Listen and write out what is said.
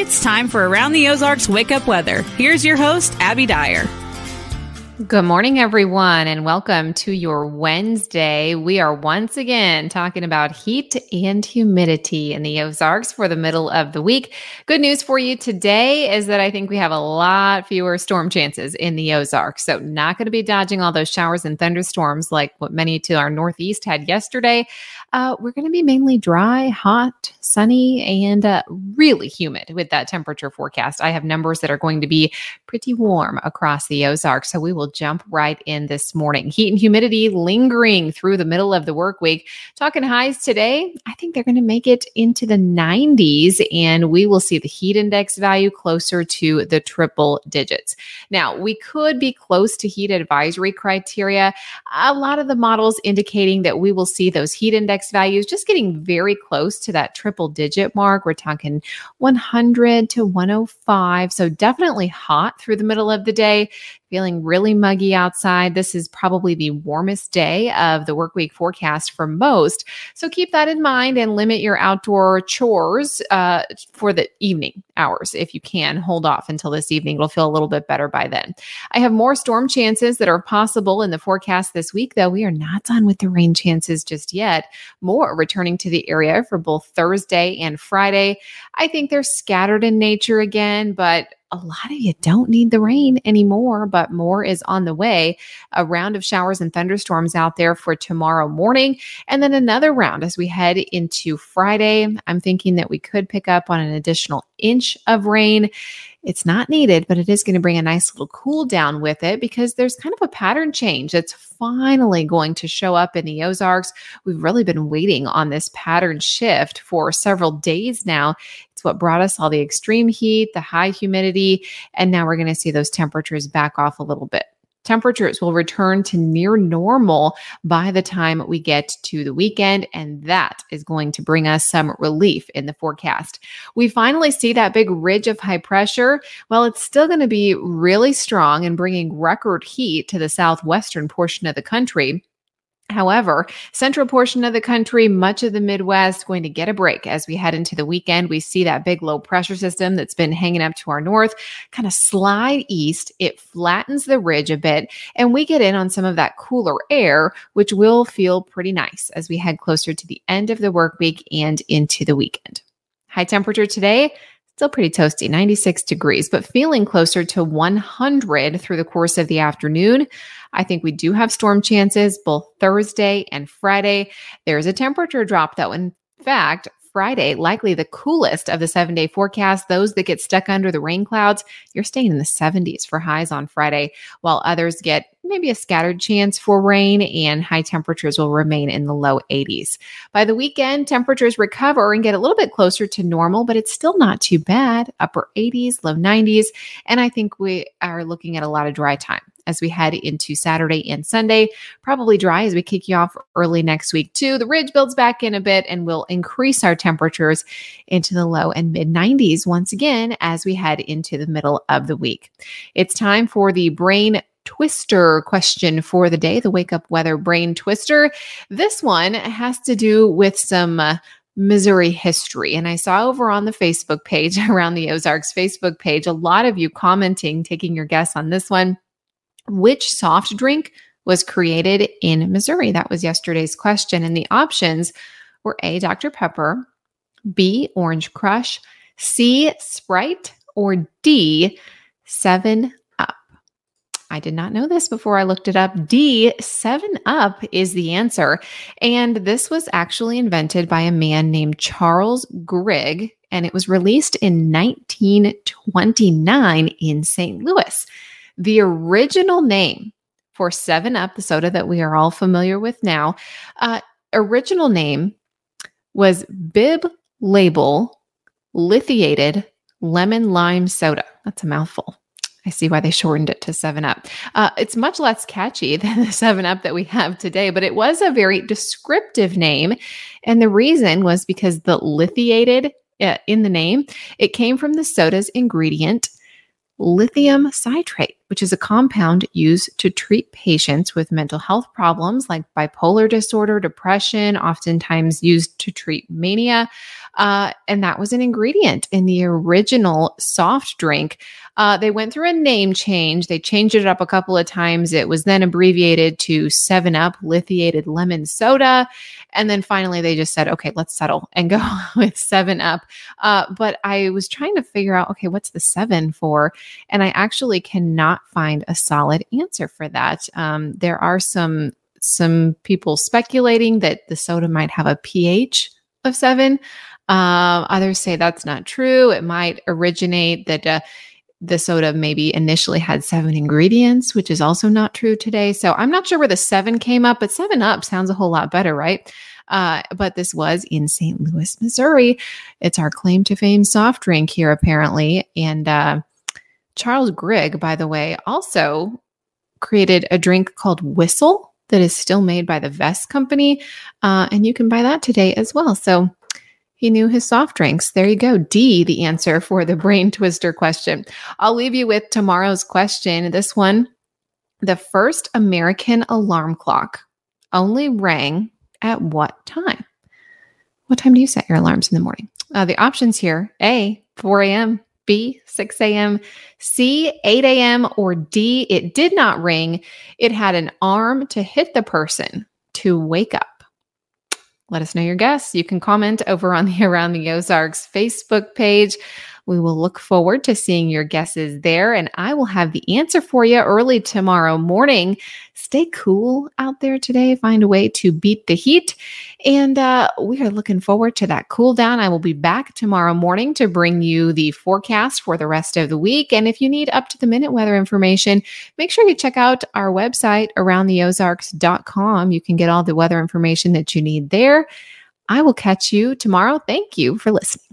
It's time for Around the Ozarks Wake Up Weather. Here's your host, Abby Dyer. Good morning, everyone, and welcome to your Wednesday. We are once again talking about heat and humidity in the Ozarks for the middle of the week. Good news for you today is that I think we have a lot fewer storm chances in the Ozarks. So, not going to be dodging all those showers and thunderstorms like what many to our northeast had yesterday. Uh, we're going to be mainly dry, hot, sunny, and uh, really humid with that temperature forecast. I have numbers that are going to be pretty warm across the Ozarks. So, we will jump right in this morning. Heat and humidity lingering through the middle of the work week. Talking highs today, I think they're going to make it into the 90s, and we will see the heat index value closer to the triple digits. Now, we could be close to heat advisory criteria. A lot of the models indicating that we will see those heat index values just getting very close to that triple digit mark. We're talking 100 to 105. So definitely hot through the middle of the day feeling really muggy outside. This is probably the warmest day of the work week forecast for most. So keep that in mind and limit your outdoor chores uh, for the evening hours if you can. Hold off until this evening. It'll feel a little bit better by then. I have more storm chances that are possible in the forecast this week, though we are not done with the rain chances just yet. More returning to the area for both Thursday and Friday. I think they're scattered in nature again, but a lot of you don't need the rain anymore, but more is on the way. A round of showers and thunderstorms out there for tomorrow morning, and then another round as we head into Friday. I'm thinking that we could pick up on an additional inch of rain. It's not needed, but it is going to bring a nice little cool down with it because there's kind of a pattern change that's finally going to show up in the Ozarks. We've really been waiting on this pattern shift for several days now. It's what brought us all the extreme heat, the high humidity, and now we're going to see those temperatures back off a little bit. Temperatures will return to near normal by the time we get to the weekend, and that is going to bring us some relief in the forecast. We finally see that big ridge of high pressure. Well, it's still going to be really strong and bringing record heat to the southwestern portion of the country. However, central portion of the country, much of the Midwest, going to get a break as we head into the weekend. We see that big low pressure system that's been hanging up to our north kind of slide east. It flattens the ridge a bit, and we get in on some of that cooler air, which will feel pretty nice as we head closer to the end of the work week and into the weekend. High temperature today, Still pretty toasty, 96 degrees, but feeling closer to 100 through the course of the afternoon. I think we do have storm chances both Thursday and Friday. There's a temperature drop, though. In fact, Friday, likely the coolest of the seven day forecast. Those that get stuck under the rain clouds, you're staying in the 70s for highs on Friday, while others get maybe a scattered chance for rain and high temperatures will remain in the low 80s. By the weekend, temperatures recover and get a little bit closer to normal, but it's still not too bad. Upper 80s, low 90s. And I think we are looking at a lot of dry time as we head into Saturday and Sunday. Probably dry as we kick you off early next week, too. The ridge builds back in a bit and will increase our temperatures into the low and mid 90s once again as we head into the middle of the week. It's time for the brain twister question for the day, the wake up weather brain twister. This one has to do with some uh, Missouri history. And I saw over on the Facebook page, around the Ozarks Facebook page, a lot of you commenting, taking your guess on this one. Which soft drink was created in Missouri? That was yesterday's question. And the options were A, Dr. Pepper, B, Orange Crush, C, Sprite, or D, 7 Up. I did not know this before I looked it up. D, 7 Up is the answer. And this was actually invented by a man named Charles Grigg, and it was released in 1929 in St. Louis. The original name for 7 Up, the soda that we are all familiar with now, uh, original name was Bib Label Lithiated Lemon Lime Soda. That's a mouthful. I see why they shortened it to 7 Up. Uh, it's much less catchy than the 7 Up that we have today, but it was a very descriptive name. And the reason was because the lithiated uh, in the name, it came from the soda's ingredient, lithium citrate. Which is a compound used to treat patients with mental health problems like bipolar disorder, depression, oftentimes used to treat mania. Uh, and that was an ingredient in the original soft drink. Uh, they went through a name change. They changed it up a couple of times. It was then abbreviated to 7 Up lithiated lemon soda. And then finally, they just said, okay, let's settle and go with 7 Up. Uh, but I was trying to figure out, okay, what's the seven for? And I actually cannot find a solid answer for that. Um, there are some some people speculating that the soda might have a pH of seven. Um, others say that's not true. It might originate that uh, the soda maybe initially had seven ingredients, which is also not true today. So I'm not sure where the seven came up, but seven up sounds a whole lot better, right? Uh, but this was in St. Louis, Missouri. It's our claim to fame soft drink here, apparently. And uh, Charles Grigg, by the way, also created a drink called Whistle that is still made by the Vess Company. Uh, and you can buy that today as well. So he knew his soft drinks. There you go. D, the answer for the brain twister question. I'll leave you with tomorrow's question. This one the first American alarm clock only rang at what time? What time do you set your alarms in the morning? Uh, the options here A, 4 a.m., B, 6 a.m., C, 8 a.m., or D, it did not ring. It had an arm to hit the person to wake up. Let us know your guess. You can comment over on the Around the Ozarks Facebook page. We will look forward to seeing your guesses there, and I will have the answer for you early tomorrow morning. Stay cool out there today. Find a way to beat the heat. And uh, we are looking forward to that cool down. I will be back tomorrow morning to bring you the forecast for the rest of the week. And if you need up to the minute weather information, make sure you check out our website, aroundtheozarks.com. You can get all the weather information that you need there. I will catch you tomorrow. Thank you for listening.